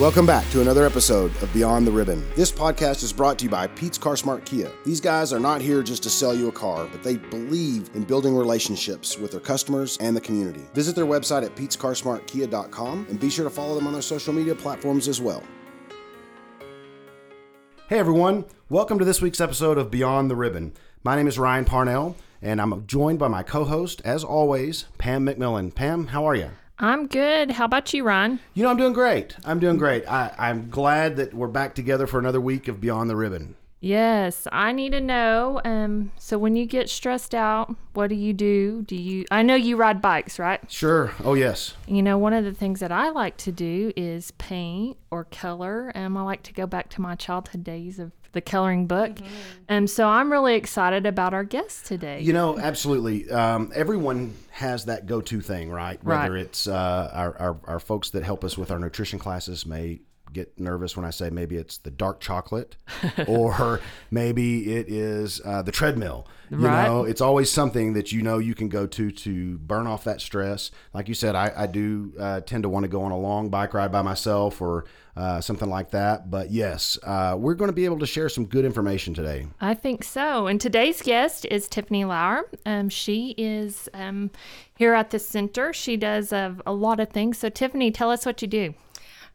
Welcome back to another episode of Beyond the Ribbon. This podcast is brought to you by Pete's Car Smart Kia. These guys are not here just to sell you a car, but they believe in building relationships with their customers and the community. Visit their website at petescarsmartkia.com and be sure to follow them on their social media platforms as well. Hey everyone, welcome to this week's episode of Beyond the Ribbon. My name is Ryan Parnell, and I'm joined by my co host, as always, Pam McMillan. Pam, how are you? I'm good. How about you, Ron? You know, I'm doing great. I'm doing great. I, I'm glad that we're back together for another week of Beyond the Ribbon. Yes, I need to know. Um, so when you get stressed out, what do you do? Do you? I know you ride bikes, right? Sure. Oh yes. You know, one of the things that I like to do is paint or color. Um, I like to go back to my childhood days of the coloring book. And mm-hmm. um, so I'm really excited about our guest today. You know, absolutely. Um, everyone has that go-to thing, right? Whether right. it's uh, our, our, our folks that help us with our nutrition classes may get nervous when I say maybe it's the dark chocolate or maybe it is uh, the treadmill. You right. know, it's always something that you know you can go to to burn off that stress. Like you said, I, I do uh, tend to want to go on a long bike ride by myself or uh, something like that. But yes, uh, we're going to be able to share some good information today. I think so. And today's guest is Tiffany Lauer. Um, she is um, here at the center. She does a lot of things. So, Tiffany, tell us what you do.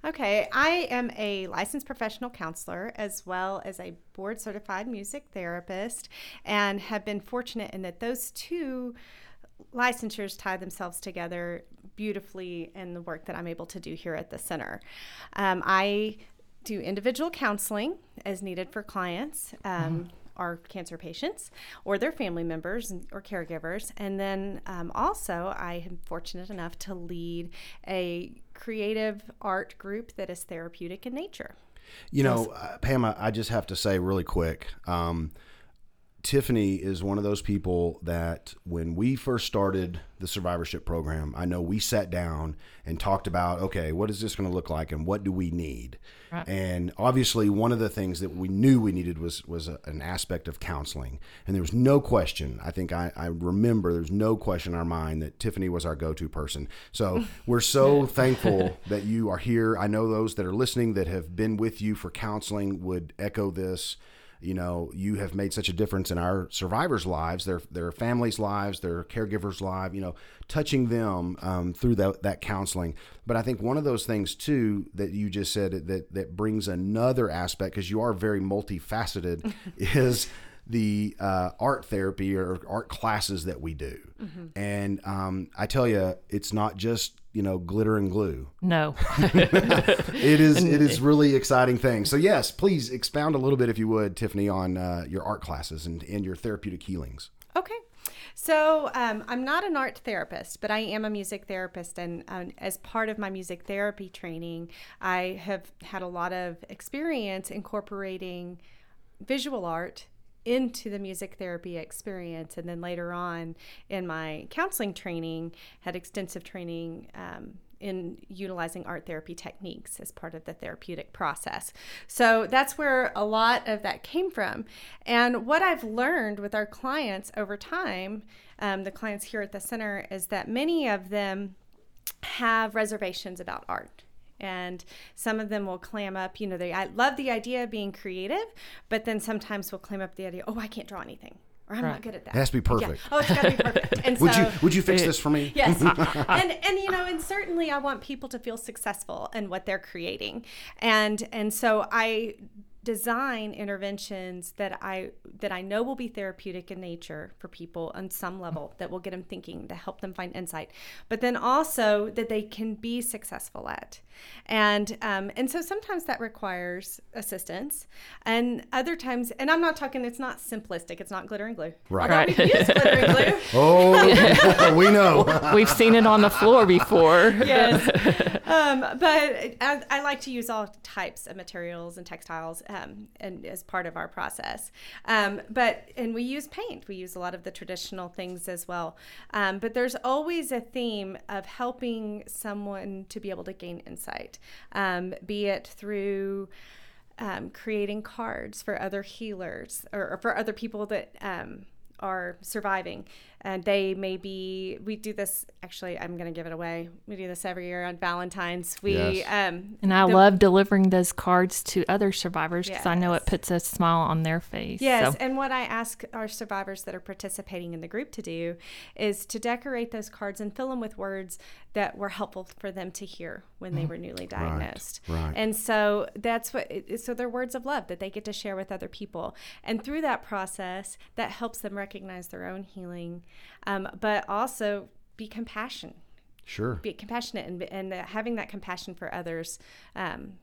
Okay, I am a licensed professional counselor as well as a board certified music therapist, and have been fortunate in that those two licensures tie themselves together beautifully in the work that I'm able to do here at the center. Um, I do individual counseling as needed for clients. Um, mm-hmm our cancer patients or their family members or caregivers. And then um, also, I am fortunate enough to lead a creative art group that is therapeutic in nature. You know, uh, Pam, I just have to say really quick. Um, Tiffany is one of those people that when we first started the survivorship program, I know we sat down and talked about, okay, what is this going to look like and what do we need? Right. And obviously, one of the things that we knew we needed was was a, an aspect of counseling. And there was no question. I think I, I remember there's no question in our mind that Tiffany was our go-to person. So we're so thankful that you are here. I know those that are listening that have been with you for counseling would echo this you know you have made such a difference in our survivors lives their their families lives their caregivers lives you know touching them um, through that, that counseling but i think one of those things too that you just said that that brings another aspect because you are very multifaceted is the uh, art therapy or art classes that we do. Mm-hmm. And um, I tell you, it's not just you know glitter and glue. No, it is. It is really exciting thing. So yes, please expound a little bit, if you would, Tiffany, on uh, your art classes and, and your therapeutic healings. Okay. So um, I'm not an art therapist, but I am a music therapist, and um, as part of my music therapy training, I have had a lot of experience incorporating visual art into the music therapy experience and then later on in my counseling training had extensive training um, in utilizing art therapy techniques as part of the therapeutic process. So that's where a lot of that came from. And what I've learned with our clients over time, um, the clients here at the center, is that many of them have reservations about art and some of them will clam up you know they i love the idea of being creative but then sometimes will clam up the idea oh i can't draw anything or I'm right. not good at that. It has to be perfect. Yeah. Oh, it's got to be perfect. And would so, you would you fix this for me? Yes. and and you know, and certainly I want people to feel successful in what they're creating, and and so I design interventions that I that I know will be therapeutic in nature for people on some level that will get them thinking to help them find insight, but then also that they can be successful at, and um, and so sometimes that requires assistance, and other times, and I'm not talking. It's not simplistic. It's not glitter and glue. Right. right. We've glitter and glue. oh, we know. We've seen it on the floor before. yes, um, but I, I like to use all types of materials and textiles um, and as part of our process. Um, but and we use paint. We use a lot of the traditional things as well. Um, but there's always a theme of helping someone to be able to gain insight, um, be it through. Um, creating cards for other healers or, or, for other people that um, are surviving, and they may be we do this actually i'm going to give it away we do this every year on valentine's we Yes. um And I the- love delivering those cards to other survivors because I know it puts a smile on their face. Yes, So, and what I ask our survivors that are participating in the group to do is to decorate those cards and fill them with words that were helpful for them to hear when they were newly diagnosed. Mm. right. And so that's what it- so they're words of love that they get to share with other people. And through that process, that helps them recognize their own healing, um, but also be compassionate Sure. be compassionate and, and having that compassion for others um,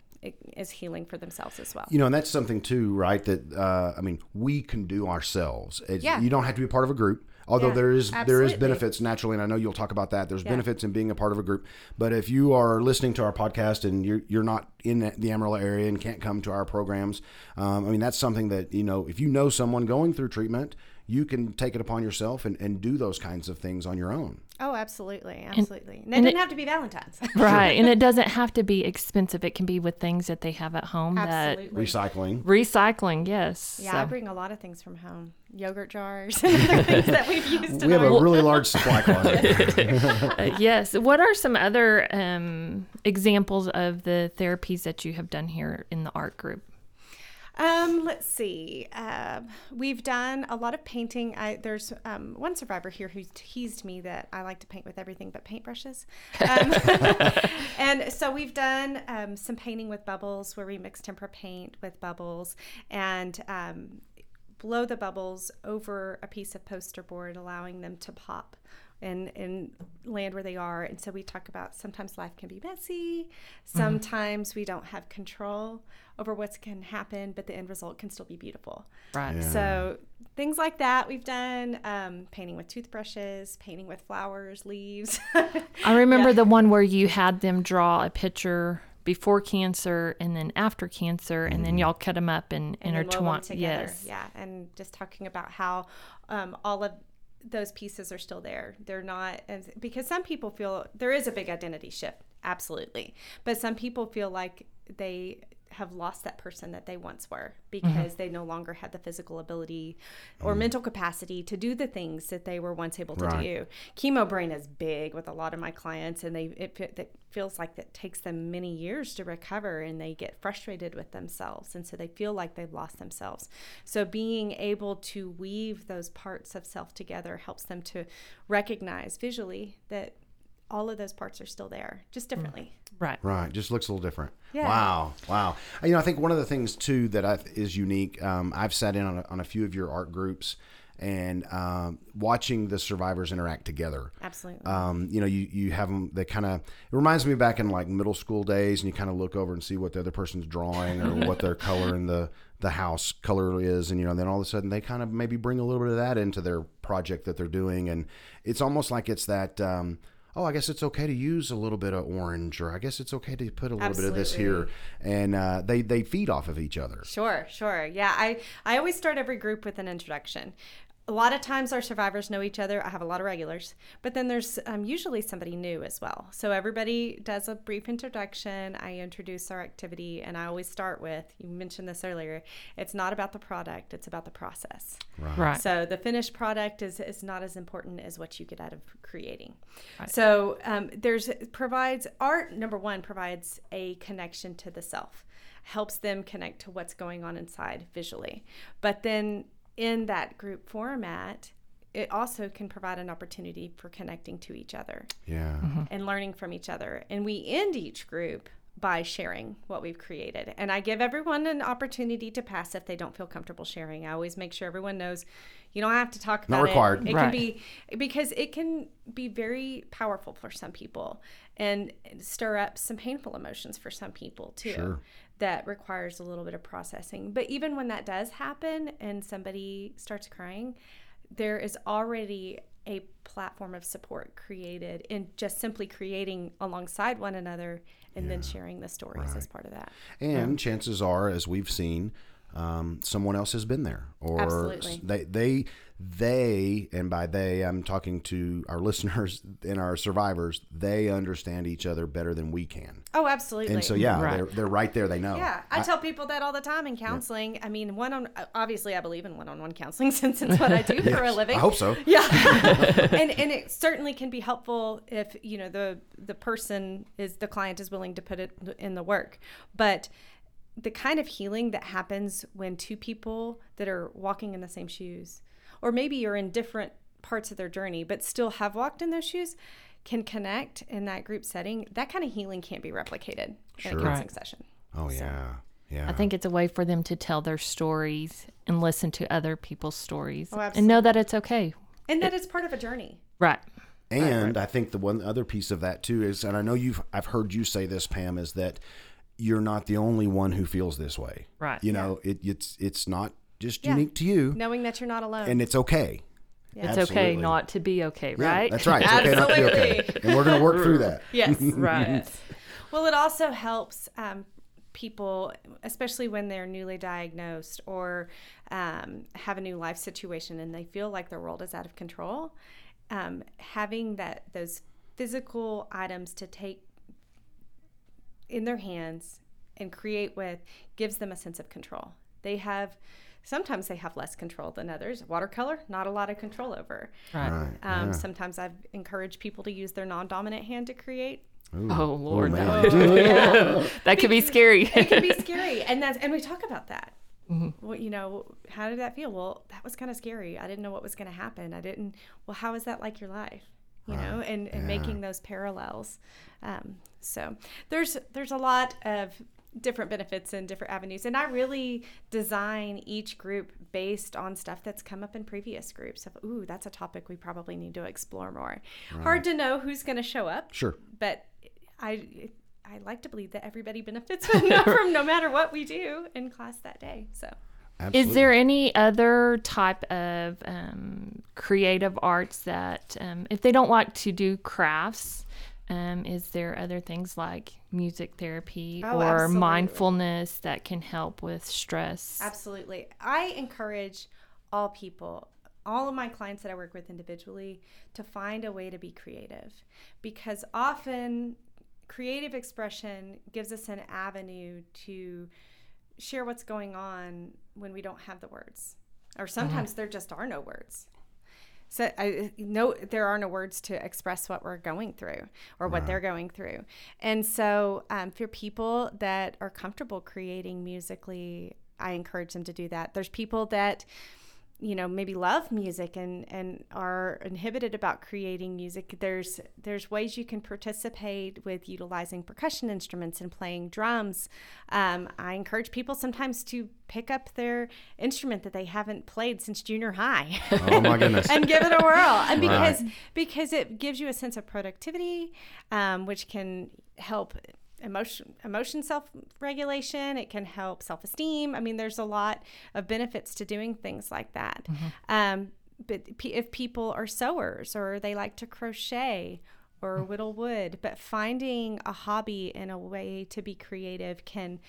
is healing for themselves as well. You know, and that's something too, right? That uh, I mean, we can do ourselves. It's, Yeah. You don't have to be a part of a group. Although Yeah, there is there is benefits naturally, and I know you'll talk about that. There's Yeah. benefits in being a part of a group. But if you are listening to our podcast and you're you're not in the Amarillo area and can't come to our programs, um, I mean that's something that you know if you know someone going through treatment, you can take it upon yourself and, and do those kinds of things on your own. Oh, absolutely, absolutely. And, it and didn't it- have to be Valentine's. right. And it doesn't have to be expensive. It can be with things that they have at home absolutely. Recycling. that recycling, yes. Yeah, So- I bring a lot of things from home. Yogurt jars and other things that we've used in We have our a really large supply closet. Uh, yes. What are some other um, examples of the therapies that you have done here in the art group? Um, let's see. Um we've done a lot of painting. I, there's um, one survivor here who teased me that I like to paint with everything but paintbrushes. Um, and so we've done um, some painting with bubbles where we mix tempera paint with bubbles and um, blow the bubbles over a piece of poster board, allowing them to pop and, and land where they are. And so we talk about sometimes life can be messy, sometimes we don't have control over what's can happen, but the end result can still be beautiful. Right. Yeah. So things like that we've done um, painting with toothbrushes, painting with flowers, leaves. I remember Yeah. the one where you had them draw a picture before cancer and then after cancer, and then y'all cut them up and, and then wove 'em intertwine. together. Yes. Yeah, and just talking about how um, all of those pieces are still there. They're not as because some people feel there is a big identity shift, absolutely, but some people feel like they have lost that person that they once were mm-hmm. because they no longer had the physical ability or mm. mental capacity to do the things that they were once able to Right. do. Chemo brain is big with a lot of my clients, and they it, it feels like it takes them many years to recover, and they get frustrated with themselves, and so they feel like they've lost themselves. So being able to weave those parts of self together helps them to recognize visually that all of those parts are still there, just differently. Right. Right, just looks a little different. Yeah. Wow, wow. You know, I think one of the things too that I, is unique. Um, I've sat in on a, on a few of your art groups and um, watching the survivors interact together. Absolutely. Um, you know, you, you have them. They kind of it reminds me back in like middle school days, and you kind of look over and see what the other person's drawing or what their color in the the house color is, and you know, then all of a sudden they kind of maybe bring a little bit of that into their project that they're doing, and it's almost like it's that. Um, Oh, I guess it's okay to use a little bit of orange, or I guess it's okay to put a little bit of this here, and uh, they they feed off of each other. Sure, sure. Yeah, I, I always start every group with an introduction. A lot of times our survivors know each other. I have a lot of regulars, but then there's um, usually somebody new as well. So everybody does a brief introduction. I introduce our activity, and I always start with you mentioned this earlier it's not about the product, it's about the process. Right. So the finished product is, is not as important as what you get out of creating. Right. So um, there's provides art number one provides a connection to the self, helps them connect to what's going on inside visually. But then in that group format, it also can provide an opportunity for connecting to each other Yeah, mm-hmm. and learning from each other. And we end each group by sharing what we've created. And I give everyone an opportunity to pass if they don't feel comfortable sharing. I always make sure everyone knows you don't have to talk Not about required. it. It Right. can be because it can be very powerful for some people and stir up some painful emotions for some people too. Sure. That requires a little bit of processing. But even when that does happen and somebody starts crying, there is already a platform of support created in just simply creating alongside one another and then sharing the stories as part of that. and chances are, as we've seen, um, someone else has been there, or Absolutely. they they they, and by they, I'm talking to our listeners and our survivors, they understand each other better than we can. Oh, absolutely. And so, yeah, Right. they're, they're right there. They know. Yeah, I, tell people that all the time in counseling. I mean, one on obviously I believe in one-on-one counseling since it's what I do for a living. I hope so. Yeah, and and it certainly can be helpful if you know the the person is the client is willing to put it in the work, but the kind of healing that happens when two people that are walking in the same shoes, or maybe you're in different parts of their journey but still have walked in those shoes, can connect in that group setting. That kind of healing can't be replicated in a counseling Right. session. Oh, yeah. Yeah. I think it's a way for them to tell their stories and listen to other people's stories Oh, and know that it's okay. And that it's part of a journey. Right. And I think the one other piece of that too is, and I know you've, I've heard you say this, Pam, is that you're not the only one who feels this way. Right. You know, it, it's it's not just Yeah. unique to you, Knowing that you're not alone. and it's okay. It's Absolutely. okay not to be okay, Yeah, right? that's right. It's okay not to be okay, Absolutely. and we're gonna work through that. yes. Right. Well, it also helps um, people, especially when they're newly diagnosed or um, have a new life situation and they feel like their world is out of control. Um, having that those physical items to take in their hands and create with gives them a sense of control. They have sometimes they have less control than others. Watercolor, not a lot of control over. Right. Right. Um, yeah. Sometimes I've encouraged people to use their non-dominant hand to create. Ooh. Oh Lord, man. no. that could be scary. it could be scary and that's and we talk about that well you know how did that feel well that was kind of scary i didn't know what was going to happen i didn't well how is that like your life you know and, and making those parallels um, so there's there's a lot of different benefits and different avenues and i really design each group based on stuff that's come up in previous groups of ooh that's a topic we probably need to explore more hard to know who's going to show up Sure. but I I like to believe that everybody benefits from, from no matter what we do in class that day. So Absolutely. Is there any other type of um, creative arts that, um, if they don't like to do crafts, um, is there other things like music therapy Oh, or absolutely. mindfulness that can help with stress? absolutely, I encourage all people. All of my clients that I work with individually to find a way to be creative because often creative expression gives us an avenue to share what's going on when we don't have the words or sometimes there just are no words so I know there are no words to express what we're going through or what they're going through. And so um, for people that are comfortable creating musically, I encourage them to do that. There's people that you know maybe love music and and are inhibited about creating music there's there's ways you can participate with utilizing percussion instruments and playing drums. Um, i encourage people sometimes to pick up their instrument that they haven't played since junior high. Oh my goodness. and give it a whirl. And because because it gives you a sense of productivity um, which can help emotion emotion self regulation it can help self esteem i mean there's a lot of benefits to doing things like that. Um, but p- if people are sewers or they like to crochet or whittle wood but finding a hobby and a way to be creative can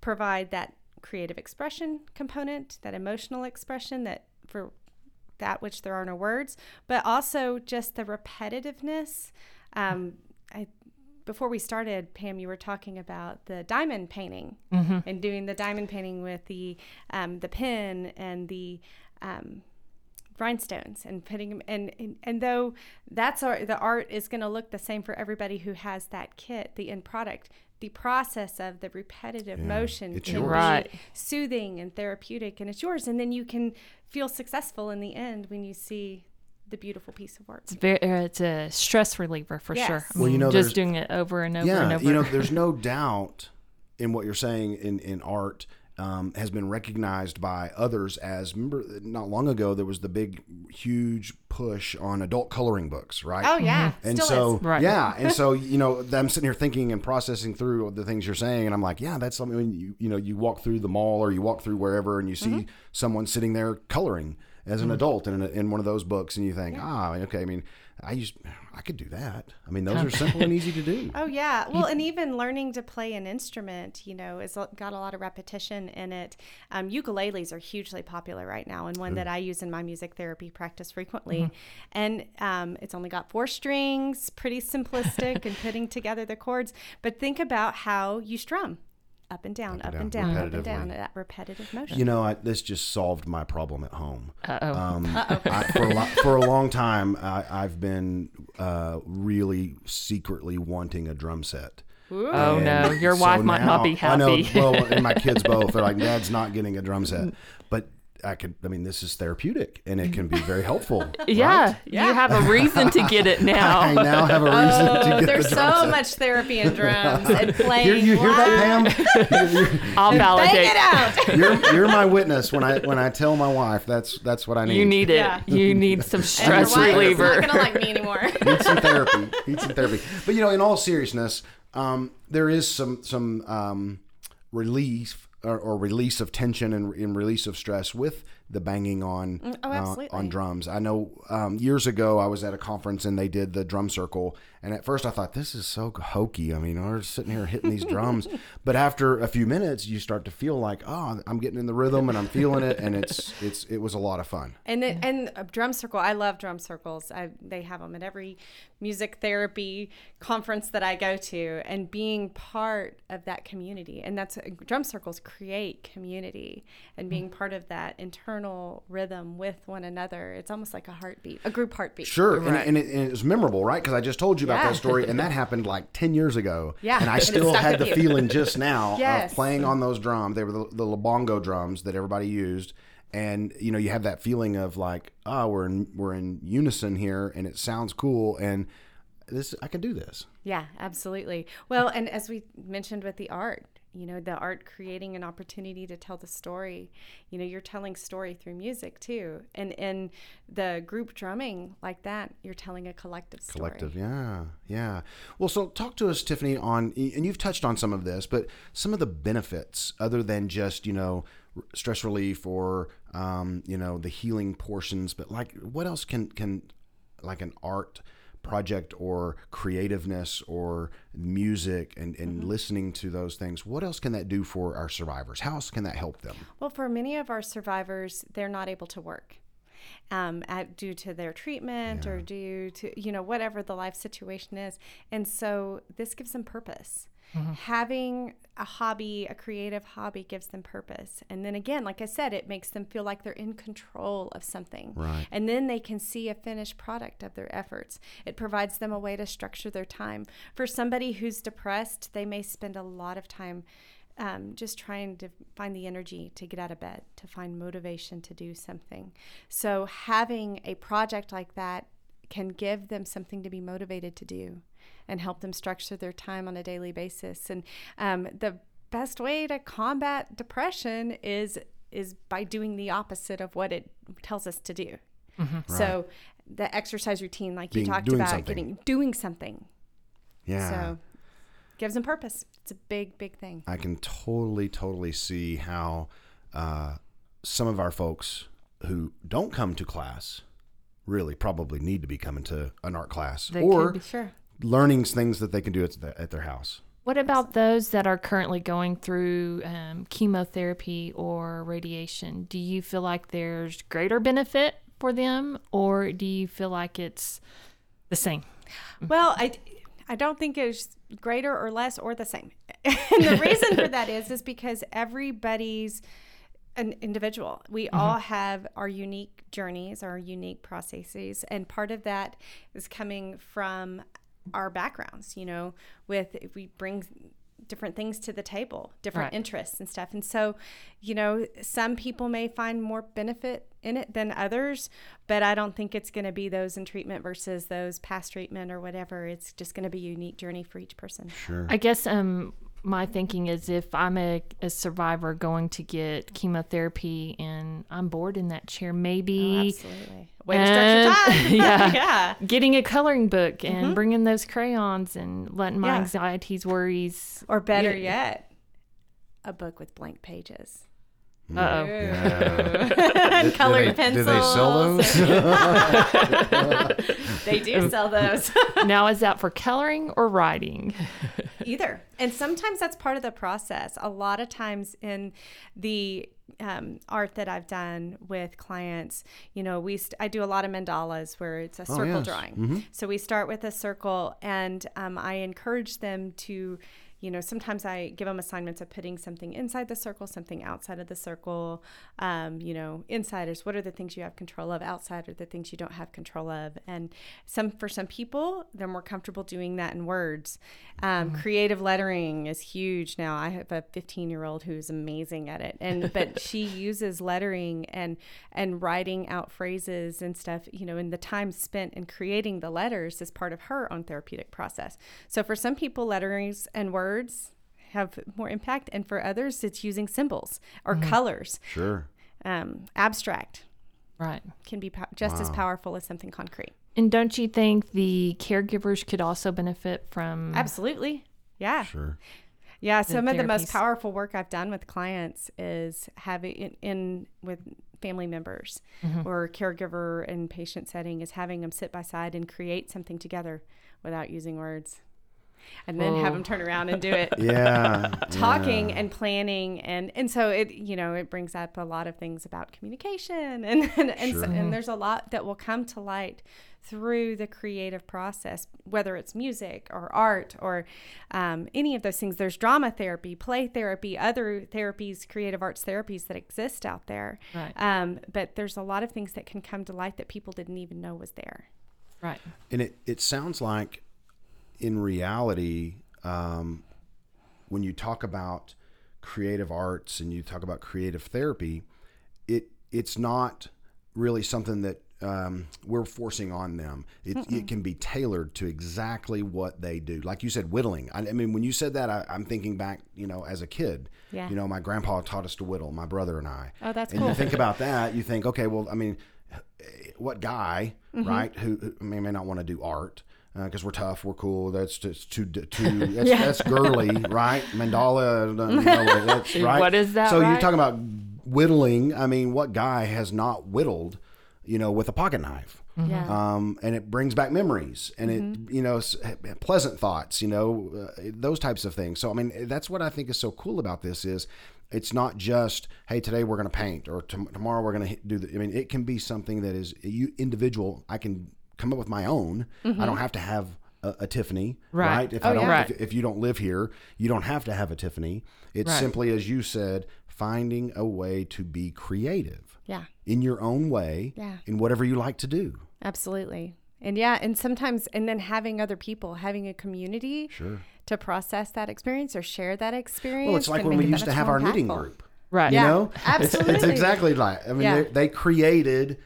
provide that creative expression component that emotional expression that for that which there are no words, but also just the repetitiveness. Um, before we started, Pam, you were talking about the diamond painting and doing the diamond painting with the um, the pin and the um, rhinestones and putting them and, and and though that's our the art is going to look the same for everybody who has that kit the end product the process of the repetitive motion it's can yours. Right. be soothing and therapeutic and it's yours and then you can feel successful in the end when you see the beautiful piece of work It's very, uh, it's a stress reliever for Yes. sure. I Well, you know, just doing it over and over and yeah, over. you know, there's no doubt in what you're saying in in art. Um, has been recognized by others as remember not long ago there was the big huge push on adult coloring books, right? Oh yeah, And still so, is. Right. yeah, and so you know, I'm sitting here thinking and processing through the things you're saying, and I'm like, yeah, that's something. When you you know, you walk through the mall or you walk through wherever, and you see Mm-hmm. someone sitting there coloring as Mm-hmm. an adult in, a, in one of those books, and you think, ah, okay. I mean, I used, I could do that. I mean, those are simple and easy to do. Oh yeah. Well, and even learning to play an instrument, you know, is got a lot of repetition in it. Um, ukuleles are hugely popular right now, and one that I use in my music therapy practice frequently. And um, it's only got four strings, pretty simplistic, and putting together the chords. But think about how you strum. Up and down, up and down, down, up and down, that repetitive motion. You know, I, this just solved my problem at home. Uh-oh. Um, I, for, a lo- for a long time, I, I've been uh, really secretly wanting a drum set. oh no, your so wife might now- not be I know. happy. Well, and my kids both. They're like, Dad's not getting a drum set, but I could. I mean, this is therapeutic, and it can be very helpful. yeah, right? you have a reason to get it I now. now have a reason Oh, to get there's the drum so set. much therapy in drums and playing. Here, you hear that, Pam? I'll validate. it out. you're, you're my witness when I when I tell my wife that's that's what I need. You need it. Yeah. You need some And stress your wife is reliever. not gonna like me anymore. need some therapy. Need some therapy. But you know, in all seriousness, um, there is some some um, relief or, or release of tension and, and release of stress with the banging on oh, uh, on drums. I know um, years ago I was at a conference and they did the drum circle, and at first I thought this is so hokey. I mean, we're sitting here hitting these drums, but after a few minutes, you start to feel like, oh, I'm getting in the rhythm and I'm feeling it, and it's it's it was a lot of fun. And then, and a drum circle. I love drum circles. I, they have them at every music therapy conference that I go to, and being part of that community. And that's drum circles create community, and being part of that internal rhythm with one another. It's almost like a heartbeat, a group heartbeat. Sure, and, and, it, and it was memorable, right? Because I just told you about Yeah. that story, and that happened like ten years ago. Yeah, and I and still had the you. feeling just now Yes. of playing on those drums. They were the, the Labongo drums that everybody used, and you know you have that feeling of like, oh, we're in we're in unison here, and it sounds cool, and this I can do this. Yeah, absolutely. Well, and as we mentioned with the art, you know, the art creating an opportunity to tell the story. You know, you're telling story through music too. And in the group drumming like that, you're telling a collective story. Collective, yeah, yeah. Well, so talk to us, Tiffany, on and you've touched on some of this, but some of the benefits other than just you know stress relief or um, you know the healing portions, but like what else can can like an art project or creativeness or music and, and listening to those things what else can that do for our survivors? How else can that help them? Well, for many of our survivors, they're not able to work. Um, at, due to their treatment or due to you know whatever the life situation is. And so this gives them purpose. Having a hobby a creative hobby gives them purpose. And then again like i said it makes them feel like they're in control of something. Right. and then they can see a finished product of their efforts. It provides them a way to structure their time. For somebody who's depressed they may spend a lot of time um, just trying to find the energy to get out of bed, to find motivation to do something. So, having a project like that can give them something to be motivated to do and help them structure their time on a daily basis. And um, the best way to combat depression is is by doing the opposite of what it tells us to do. So the exercise routine, like Being- you talked about, something. getting doing something. yeah So gives them purpose. It's a big, big thing. I can totally, totally see how uh, some of our folks who don't come to class really probably need to be coming to an art class They or could be- Sure. Learning things that they can do at, the, at their house. What about those that are currently going through um, chemotherapy or radiation? Do you feel like there's greater benefit for them, or do you feel like it's the same? Well, I, I don't think it's greater or less or the same. and the reason for that is is because everybody's an individual. We all have our unique journeys, our unique processes, and part of that is coming from our backgrounds. You know, with if we bring different things to the table, different Right. interests and stuff. And so, you know, some people may find more benefit in it than others, but I don't think it's going to be those in treatment versus those past treatment or whatever. It's just going to be a unique journey for each person. Sure. I guess um, my thinking is if I'm a, a survivor going to get chemotherapy and I'm bored in that chair, maybe Absolutely. Way to stretch your time. yeah. yeah. getting a coloring book and bringing those crayons and letting my Yeah. anxieties, worries. Or better Yeah. yet, a book with blank pages. Uh oh. and colored do they, pencils. Do they sell those? They do sell those. now, is that for coloring or writing? Either. And sometimes that's part of the process. A lot of times in the um, art that I've done with clients, you know, we st- I do a lot of mandalas where it's a circle yes. drawing. So we start with a circle, and um, I encourage them to. You know, sometimes I give them assignments of putting something inside the circle, something outside of the circle. Um, you know, insiders, what are the things you have control of, outside are the things you don't have control of. And some for some people, they're more comfortable doing that in words. Um, Creative lettering is huge now. I have a 15 year old who's amazing at it, and but she uses lettering and and writing out phrases and stuff. You know, and the time spent in creating the letters is part of her own therapeutic process. So for some people, letterings and words have more impact, and for others, it's using symbols or colors. sure. Um, abstract Right. can be po- just as powerful as something concrete. And don't you think the caregivers could also benefit from? Absolutely. Yeah. Sure. Yeah, some of the most powerful work I've done with clients is having in, in with family members or caregiver and patient setting is having them sit by side and create something together without using words. And then have them turn around and do it. Yeah. Talking and planning and and so it you know it brings up a lot of things about communication and and and, so, and there's a lot that will come to light through the creative process, whether it's music or art or um, any of those things. There's drama therapy, play therapy, other therapies, creative arts therapies that exist out there. Right. Um, but there's a lot of things that can come to light that people didn't even know was there. Right. And it, it sounds like, in reality, um, when you talk about creative arts and you talk about creative therapy, it it's not really something that um, we're forcing on them. It, it can be tailored to exactly what they do. Like you said, whittling. I, I mean, when you said that, I, I'm thinking back, you know, as a kid. Yeah. You know, my grandpa taught us to whittle, my brother and I. Oh, that's and cool. you think about that, you think, okay, well, I mean, what guy, Mm-hmm. right, who, who may, may not want to do art because we're tough, we're cool. That's just too too. That's, that's girly, right? Mandala, uh, know, that's right. What is that, So you're talking about whittling. I mean, what guy has not whittled, you know, with a pocket knife? Yeah. Um, and it brings back memories and Mm-hmm. it, you know, pleasant thoughts, you know, uh, those types of things. So, I mean, that's what I think is so cool about this is it's not just, Hey, today we're going to paint or tom- tomorrow we're going to do the, I mean, it can be something that is you individual. I can come up with my own. I don't mm-hmm. have to have a, a Tiffany, Right. right? If Oh, I don't, yeah. if, if you don't live here, you don't have to have a Tiffany. It's Right. simply, as you said, finding a way to be creative Yeah. in your own way Yeah. in whatever you like to do. Absolutely. And yeah, and sometimes, and then having other people, having a community Sure. to process that experience or share that experience. Well, it's like when we used to have our knitting group. Right. You Yeah, know, It's- It's, exactly like. I mean, Yeah. they, they created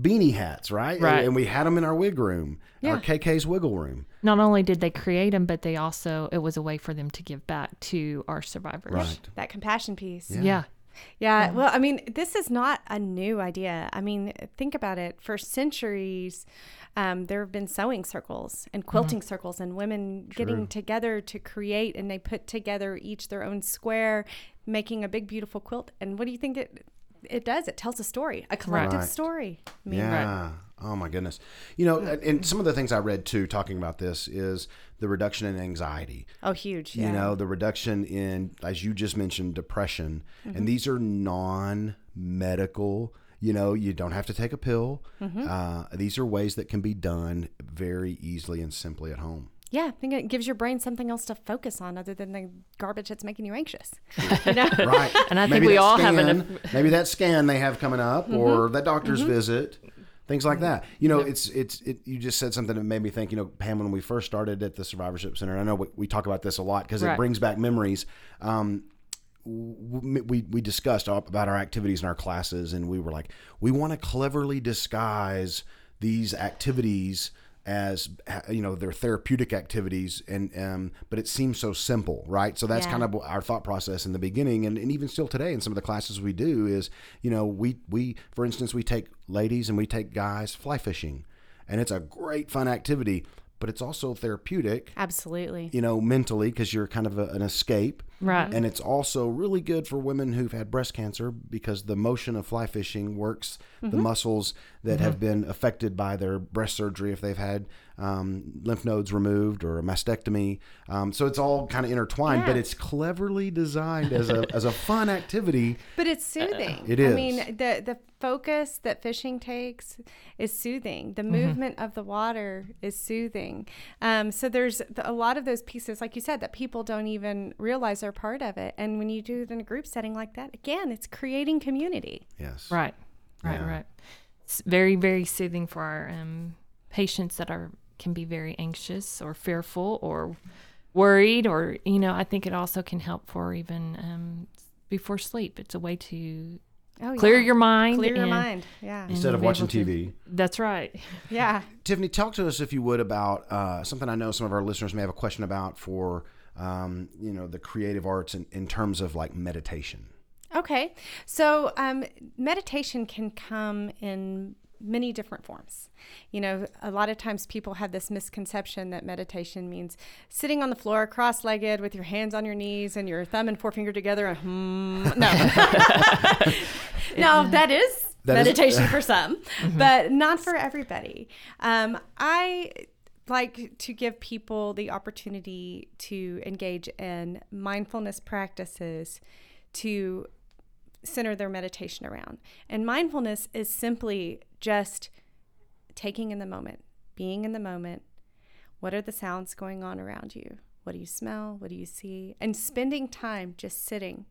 beanie hats, right? Right. And we had them in our wig room, our KK's wiggle room. Not only did they create them, but they also it was a way for them to give back to our survivors. Right. That compassion piece. Yeah. Yeah, well, I mean, this is not a new idea. I mean, think about it. For centuries, um, there have been sewing circles and quilting circles, and women getting together to create, and they put together each their own square, making a big, beautiful quilt. And what do you think it it does? It tells a story, a collective Right. story. I mean, Yeah. Oh my goodness. You know, and- and some of the things I read too, talking about this, is the reduction in anxiety. oh, huge. Yeah. You know, the reduction in, as you just mentioned, depression, Mm-hmm. and these are non-medical. You know, you don't have to take a pill. Mm-hmm. Uh, these are ways that can be done very easily and simply at home. Yeah, I think it gives your brain something else to focus on other than the garbage that's making you anxious. you know? Right. And I think Maybe we that all have scan, an- maybe that scan they have coming up Mm-hmm. or that doctor's visit, things like that. You know, it's it's it, you just said something that made me think, you know, Pam when we first started at the survivorship center, I know we, we talk about this a lot because it Right. brings back memories. Um, we we discussed about our activities in our classes and we were like we want to cleverly disguise these activities as you know their therapeutic activities and um, but it seems so simple right so that's Yeah. kind of our thought process in the beginning and, and even still today in some of the classes we do is you know we we for instance we take ladies and we take guys fly fishing and it's a great fun activity but it's also therapeutic Absolutely. you know mentally because you're kind of a, an escape Right. and it's also really good for women who've had breast cancer because the motion of fly fishing works the muscles that have been affected by their breast surgery if they've had um, lymph nodes removed or a mastectomy. Um, so it's all kind of intertwined, but it's cleverly designed as a, as a fun activity. But it's soothing. It is. I mean, the the focus that fishing takes is soothing. The movement of the water is soothing. Um, so there's a lot of those pieces, like you said, that people don't even realize are part of it. And when you do it in a group setting like that, again, it's creating community. Yes. Right, right, Yeah. right. It's very, very soothing for our um, patients that are can be very anxious or fearful or worried, or you know, I think it also can help for even um, before sleep. It's a way to Oh, clear yeah. your mind. clear your mind. Yeah. Instead of watching able to- TV. That's right. Yeah. Tiffany, talk to us if you would about uh, something I know some of our listeners may have a question about for um, you know the creative arts in, in terms of like meditation. Okay. So um, meditation can come in many different forms. You know, a lot of times people have this misconception that meditation means sitting on the floor cross legged with your hands on your knees and your thumb and forefinger together and hmm. No. no, that is That is- meditation for some, but not for everybody. Um, I like to give people the opportunity to engage in mindfulness practices to center their meditation around. And mindfulness is simply just taking in the moment, being in the moment. What are the sounds going on around you? What do you smell? What do you see? And spending time just sitting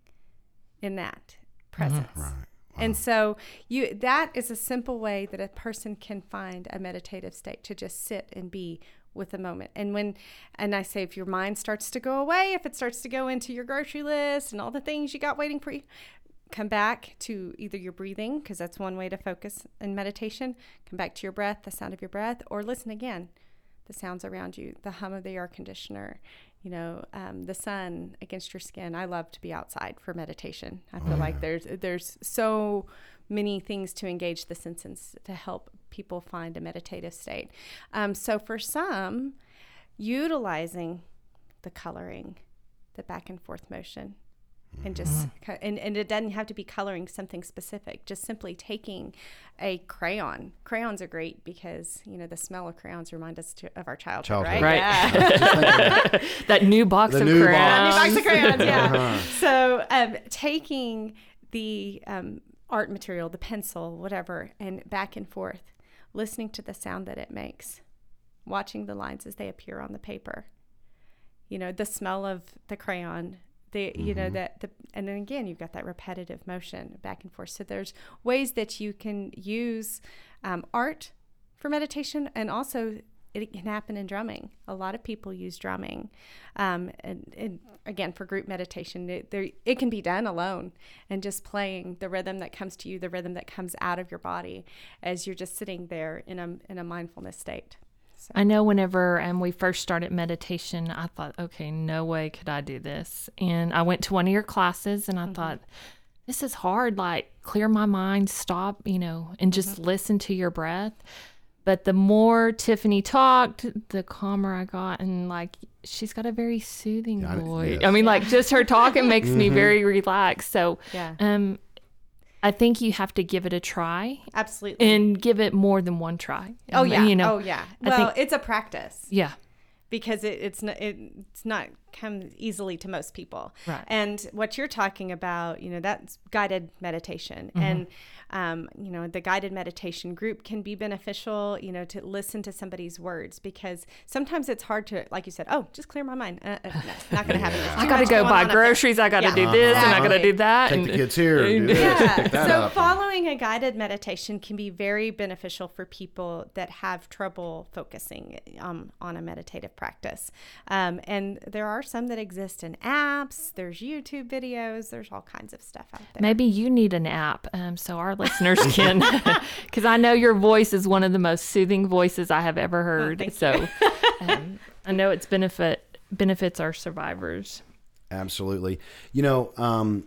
in that mm-hmm. presence. Right. And so you that is a simple way that a person can find a meditative state to just sit and be with the moment. And when and I say if your mind starts to go away, if it starts to go into your grocery list and all the things you got waiting for you, come back to either your breathing because that's one way to focus in meditation, come back to your breath, the sound of your breath or listen again the sounds around you, the hum of the air conditioner, you know, um, the sun against your skin. I love to be outside for meditation. I feel like there's there's so many things to engage the senses to help people find a meditative state. Um, so for some, utilizing the coloring, the back and forth motion, and just co- and, and it doesn't have to be coloring something specific just simply taking a crayon crayons are great because you know the smell of crayons remind us to, of our childhood, Childhood. right Right. Yeah. that new box The of new box. crayons. New box of crayons, yeah. Uh-huh. So um, taking the um, art material, the pencil, whatever, and back and forth, listening to the sound that it makes, watching the lines as they appear on the paper. You know, the smell of the crayon, the you know that the and then again you've got that repetitive motion back and forth. So there's ways that you can use um, art for meditation and also it can happen in drumming. A lot of people use drumming, um, and, and again for group meditation, it, there, it can be done alone and just playing the rhythm that comes to you, the rhythm that comes out of your body as you're just sitting there in a in a mindfulness state. I know whenever um, we first started meditation, I thought, okay, no way could I do this. And I went to one of your classes and I thought, this is hard. Like, clear my mind, stop, you know, and just listen to your breath. But the more Tiffany talked, the calmer I got. And like, she's got a very soothing I- voice. yes. I mean, like, just her talking makes me very relaxed. So, Yeah, um, I think you have to give it a try absolutely. and give it more than one try. oh yeah, You know, oh yeah. I Well, think- it's a practice. yeah. because it, it's not it, it's not come easily to most people. Right. And what you're talking about, you know, that's guided meditation, Mm-hmm. and um, you know, the guided meditation group can be beneficial. You know, to listen to somebody's words because sometimes it's hard to, like you said, oh, just clear my mind. Uh, uh, no, not going to happen. There's I got to go buy on up there. groceries. I got to Yeah. do this and I got to do that. Take and, the kids here. Do this. Yeah. So up. following a guided meditation can be very beneficial for people that have trouble focusing um, on a meditative practice. Um, and there are are some that exist in apps. There's YouTube videos. There's all kinds of stuff out there. Maybe you need an app um, so our listeners can, because I know your voice is one of the most soothing voices I have ever heard. thank so um, I know it's benefit benefits our survivors. Absolutely. You know, um,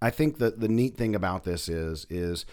I think that the neat thing about this is is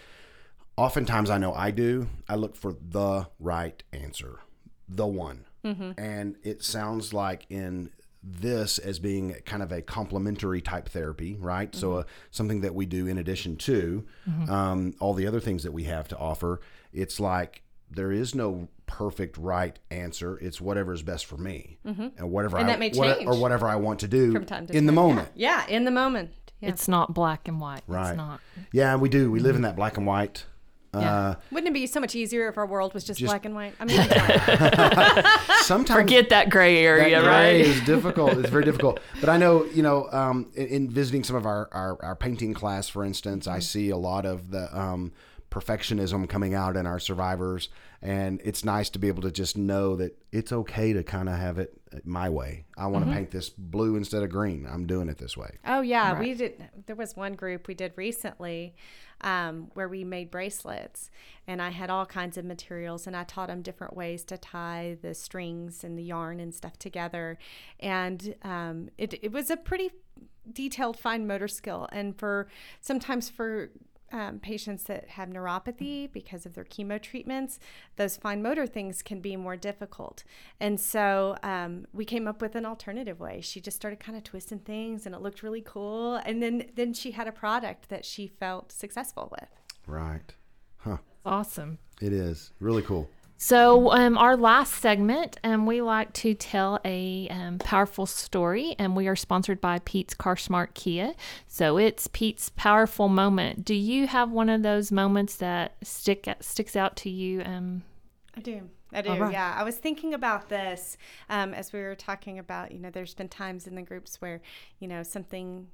oftentimes I know I do. I look for the right answer, the one, and it sounds like in this as being kind of a complementary type therapy, right? So uh, something that we do in addition to um, all the other things that we have to offer. It's like there is no perfect right answer. It's whatever is best for me, and whatever And I that may what- or whatever I want to do from time to in the moment. Yeah, yeah in the moment. Yeah. It's not black and white. Right. It's not. Yeah, we do. We live in that black and white. Uh, Wouldn't it be so much easier if our world was just, black and white? I mean, sometimes Forget that gray area, that gray right? is difficult. It's very difficult. But I know, you know, um, in, in visiting some of our, our, our painting class, for instance, I see a lot of the um, perfectionism coming out in our survivors. And it's nice to be able to just know that it's okay to kind of have it my way. I want to paint this blue instead of green. I'm doing it this way. Oh yeah, we did. There was one group we did recently um, where we made bracelets, and I had all kinds of materials, and I taught them different ways to tie the strings and the yarn and stuff together, and um, it it was a pretty detailed fine motor skill, and for sometimes for um, patients that have neuropathy because of their chemo treatments, those fine motor things can be more difficult. And so um, we came up with an alternative way. She just started kind of twisting things, and it looked really cool. And then then she had a product that she felt successful with. Right. Huh. Awesome. It is really cool. So, um, our last segment, um, we like to tell a um, powerful story, and we are sponsored by Pete's Car Smart Kia. So, it's Pete's powerful moment. Do you have one of those moments that stick sticks out to you? Um, I do. I do. Right. Yeah. I was thinking about this um, as we were talking about, you know, there's been times in the groups where, you know, something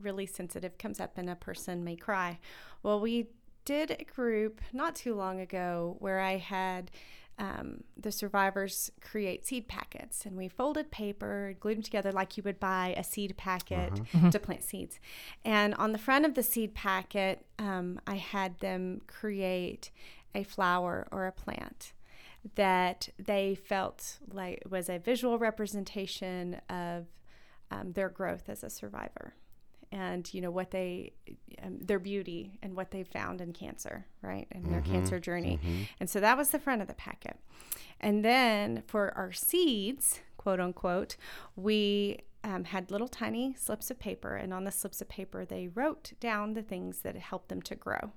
really sensitive comes up and a person may cry. Well, we did a group not too long ago where I had um, the survivors create seed packets and we folded paper, glued them together like you would buy a seed packet to plant seeds. And on the front of the seed packet, um, I had them create a flower or a plant that they felt like was a visual representation of um, their growth as a survivor and you know what they um, their beauty and what they found in cancer right and their cancer journey. And so that was the front of the packet. And then for our seeds quote unquote we um, had little tiny slips of paper and on the slips of paper they wrote down the things that helped them to grow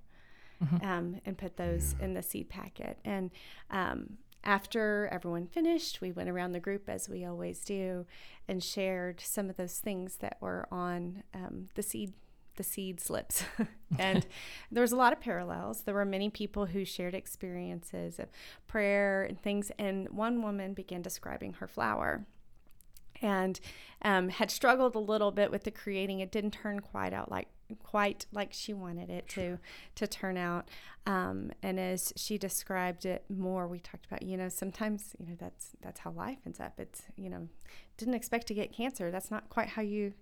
um, and put those in the seed packet. And um, after everyone finished, we went around the group as we always do and shared some of those things that were on um, the seed the seed slips. and there was a lot of parallels. There were many people who shared experiences of prayer and things. And one woman began describing her flower and um, had struggled a little bit with the creating. It didn't turn quite out like quite like she wanted it to to turn out. Um, and as she described it more, we talked about you know sometimes you know that's that's how life ends up. It's you know didn't expect to get cancer. That's not quite how you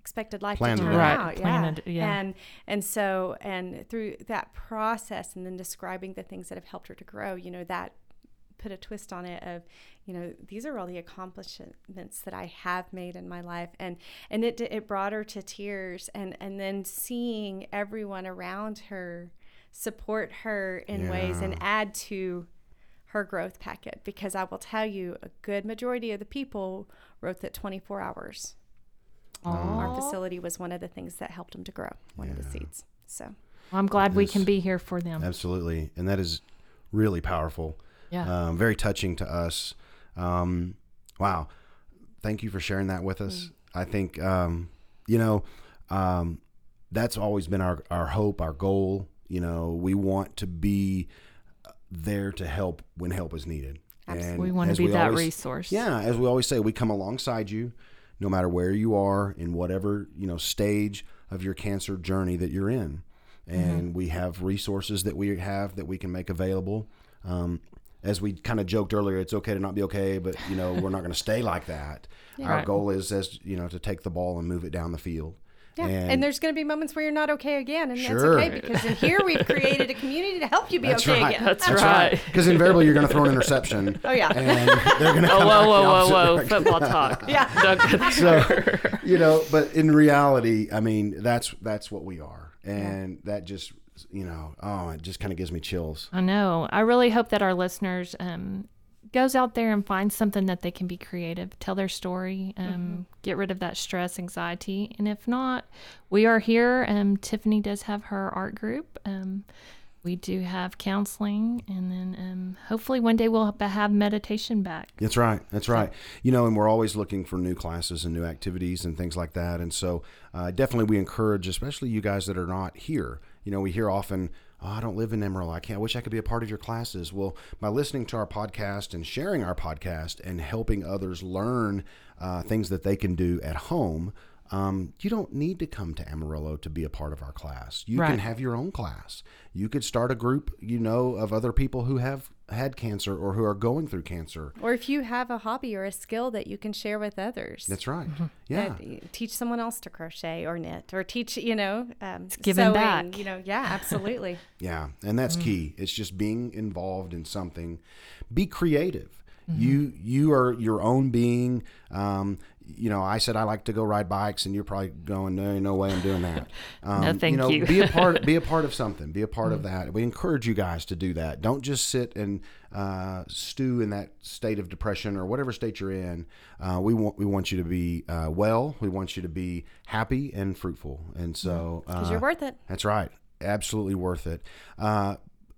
expected life Planned to it turn out. out. Right, planned it, yeah. And and so and through that process and then describing the things that have helped her to grow, you know that put a twist on it of you know these are all the accomplishments that I have made in my life. And and it it brought her to tears. And and then seeing everyone around her support her in ways and add to her growth packet. Because I will tell you a good majority of the people wrote that 24 hours our facility was one of the things that helped them to grow one of the seeds. So I'm glad we can be here for them. Absolutely. And that is really powerful. Yeah. Um, very touching to us. Um, wow. Thank you for sharing that with us. I think, um, you know, um, that's always been our, our hope, our goal. You know, we want to be there to help when help is needed. And we want to be that always- resource. Yeah, as we always say, we come alongside you, no matter where you are in whatever you know stage of your cancer journey that you're in, and we have resources that we have that we can make available. Um, as we kind of joked earlier, it's okay to not be okay, but you know we're not going to stay like that. Our Right. goal is as you know to take the ball and move it down the field. Yeah, and, there's going to be moments where you're not okay again, and Sure. that's okay because in here we've created a community to help you be That's okay right. again. That's, That's right. right. Because invariably you're going to throw an interception. Oh, yeah. And they're going to Oh, come whoa, back whoa, the whoa, opposite whoa! Football talk. Yeah. Don't go there. so you know but in reality i mean that's that's what we are and that just you know oh it just kind of gives me chills I know. I really hope that our listeners um, goes out there and finds something that they can be creative, tell their story, um, get rid of that stress, anxiety, and if not, we are here. Um, Tiffany does have her art group. Um, we do have counseling, and then um, hopefully one day we'll have meditation back. that's right that's right you know and we're always looking for new classes and new activities and things like that and so uh, definitely we encourage especially you guys that are not here you know we hear often oh, i don't live in Amarillo i can't I wish i could be a part of your classes. Well by listening to our podcast and sharing our podcast and helping others learn uh, things that they can do at home um, you don't need to come to Amarillo to be a part of our class. You can have your own class. You could start a group, you know, of other people who have had cancer or who are going through cancer. Or if you have a hobby or a skill that you can share with others. That's right. Mm-hmm. Yeah. that teach someone else to crochet or knit or teach you know um, giving sewing, back. you know yeah absolutely Yeah, and that's Mm. key. It's just being involved in something. Be creative. Mm-hmm. You you are your own being. Um, you know, I said I like to go ride bikes, and you're probably going, no, no way I'm doing that. Um, thank you. Know, you. be a part. Be a part of something. Be a part of that. We encourage you guys to do that. Don't just sit and uh, stew in that state of depression or whatever state you're in. Uh, we want we want you to be uh, well. We want you to be happy and fruitful. And so because uh, you're worth it that's right. Absolutely worth it. Uh,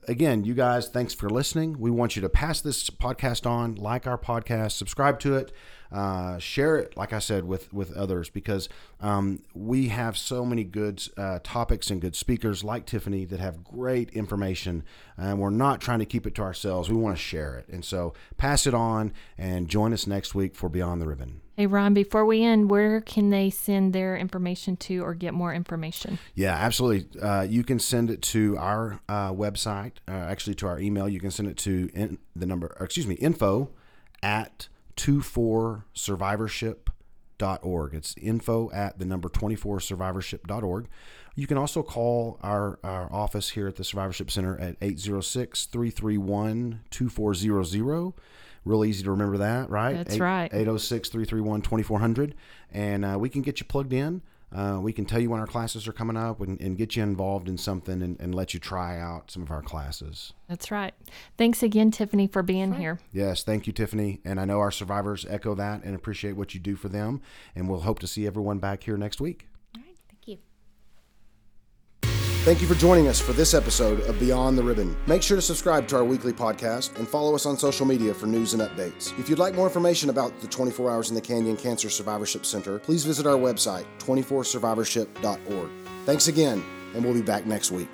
again, you guys, thanks for listening. We want you to pass this podcast on, like our podcast, subscribe to it, uh, share it, like I said, with, with others, because um, we have so many good uh, topics and good speakers like Tiffany that have great information, and we're not trying to keep it to ourselves. We want to share it. And so pass it on and join us next week for Beyond the Ribbon. Hey, Ron, before we end, where can they send their information to or get more information? Yeah, absolutely. Uh, you can send it to our uh, website, uh, actually to our email. You can send it to in, the number, or excuse me, info at 24survivorship.org. It's info at the number 24survivorship.org. You can also call our, our office here at the Survivorship Center at 806 331 2400. Real easy to remember that, right? That's right. 806 331 2400. And uh, we can get you plugged in. Uh, we can tell you when our classes are coming up and, and get you involved in something and, and let you try out some of our classes. That's right. Thanks again, Tiffany, for being here. Yes, thank you, Tiffany. And I know our survivors echo that and appreciate what you do for them. And we'll hope to see everyone back here next week. all right thank you Thank you for joining us for this episode of Beyond the Ribbon. Make sure to subscribe to our weekly podcast and follow us on social media for news and updates. If you'd like more information about the 24 Hours in the Canyon Cancer Survivorship Center, please visit our website, 24survivorship.org. Thanks again, and we'll be back next week.